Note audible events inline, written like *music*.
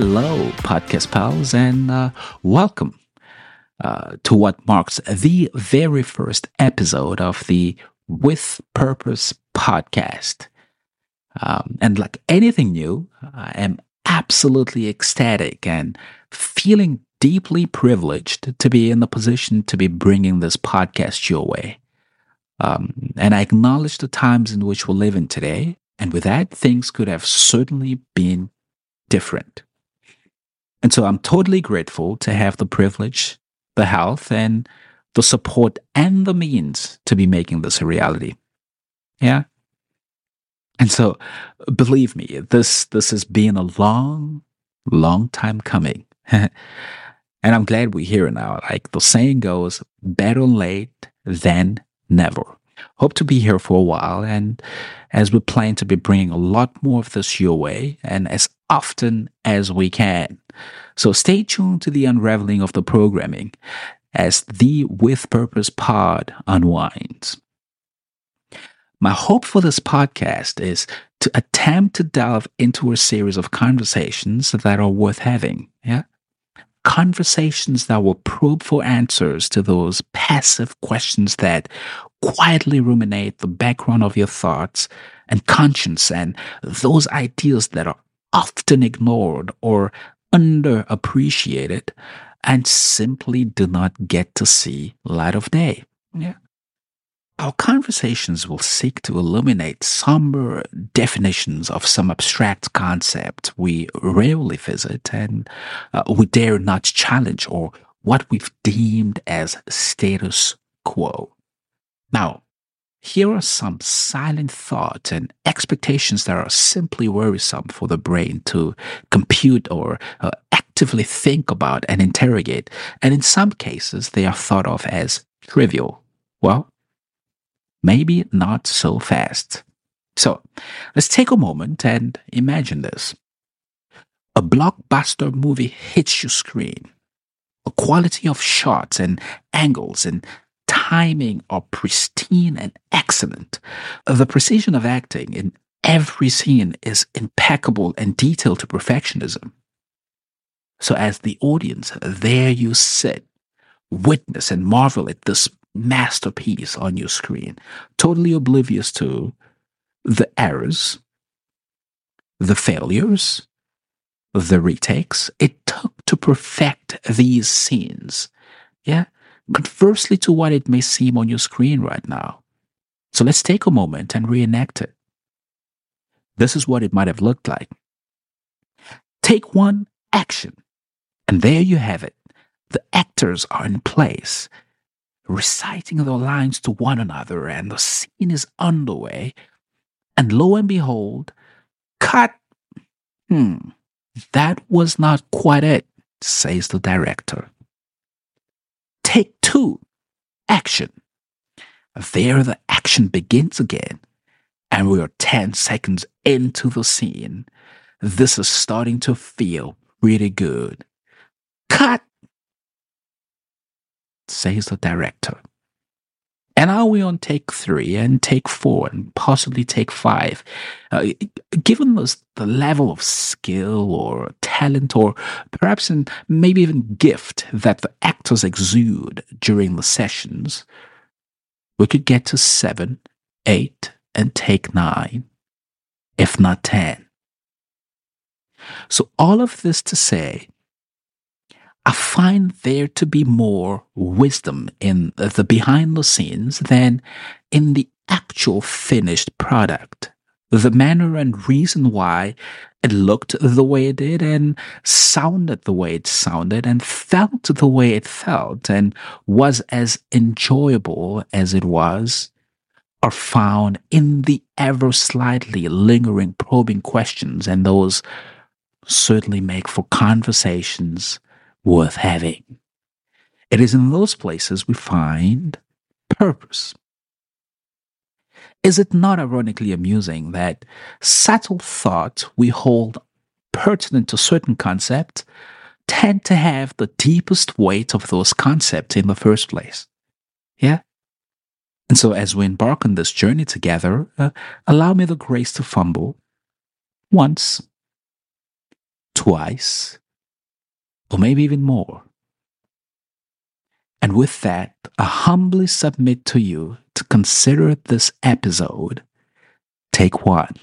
podcast pals, and uh, welcome uh, to what marks the very first episode of the With Purpose podcast. Um, and like anything new, I am absolutely ecstatic and feeling deeply privileged to be in the position to be bringing this podcast your way. Um, and I acknowledge the times in which we live in today. And with that, things could have certainly been different. And so I'm totally grateful to have the privilege, the health, and the support and the means to be making this a reality. Yeah. And so believe me, this this has been a long, long time coming. *laughs* and I'm glad we're here now. Like the saying goes, better late than never. Hope to be here for a while and as we plan to be bringing a lot more of this your way and as often as we can. So stay tuned to the unraveling of the programming as the With Purpose pod unwinds. My hope for this podcast is to attempt to delve into a series of conversations that are worth having. Yeah. Conversations that will probe for answers to those passive questions that quietly ruminate the background of your thoughts and conscience and those ideas that are often ignored or underappreciated and simply do not get to see light of day. Yeah. Our conversations will seek to illuminate somber definitions of some abstract concept we rarely visit and uh, we dare not challenge or what we've deemed as status quo. Now, here are some silent thoughts and expectations that are simply worrisome for the brain to compute or uh, actively think about and interrogate. And in some cases, they are thought of as trivial. Well, maybe not so fast. So let's take a moment and imagine this. A blockbuster movie hits your screen. A quality of shots and angles and timing are pristine and excellent. The precision of acting in every scene is impeccable and detailed to perfectionism. So, as the audience, there you sit, witness and marvel at this masterpiece on your screen, totally oblivious to the errors, the failures, the retakes it took to perfect these scenes. Yeah? conversely to what it may seem on your screen right now. So let's take a moment and reenact it. This is what it might have looked like. Take one action, and there you have it. The actors are in place, reciting their lines to one another, and the scene is underway. And lo and behold, cut. Hmm, that was not quite it, says the director. Take two, action. There the action begins again, and we are 10 seconds into the scene. This is starting to feel really good. Cut, says the director. And are we on take three and take four and possibly take five? Uh, given the, the level of skill or talent or perhaps in maybe even gift that the actors exude during the sessions, we could get to seven, eight, and take nine, if not ten. So, all of this to say I find there to be more wisdom in the behind the scenes than in the actual finished product. The manner and reason why it looked the way it did and sounded the way it sounded and felt the way it felt and was as enjoyable as it was are found in the ever slightly lingering probing questions and those certainly make for conversations worth having. It is in those places we find purpose. Is it not ironically amusing that subtle thoughts we hold pertinent to certain concepts tend to have the deepest weight of those concepts in the first place? Yeah? And so, as we embark on this journey together, uh, allow me the grace to fumble once, twice, or maybe even more. And with that, I humbly submit to you to consider this episode. Take one.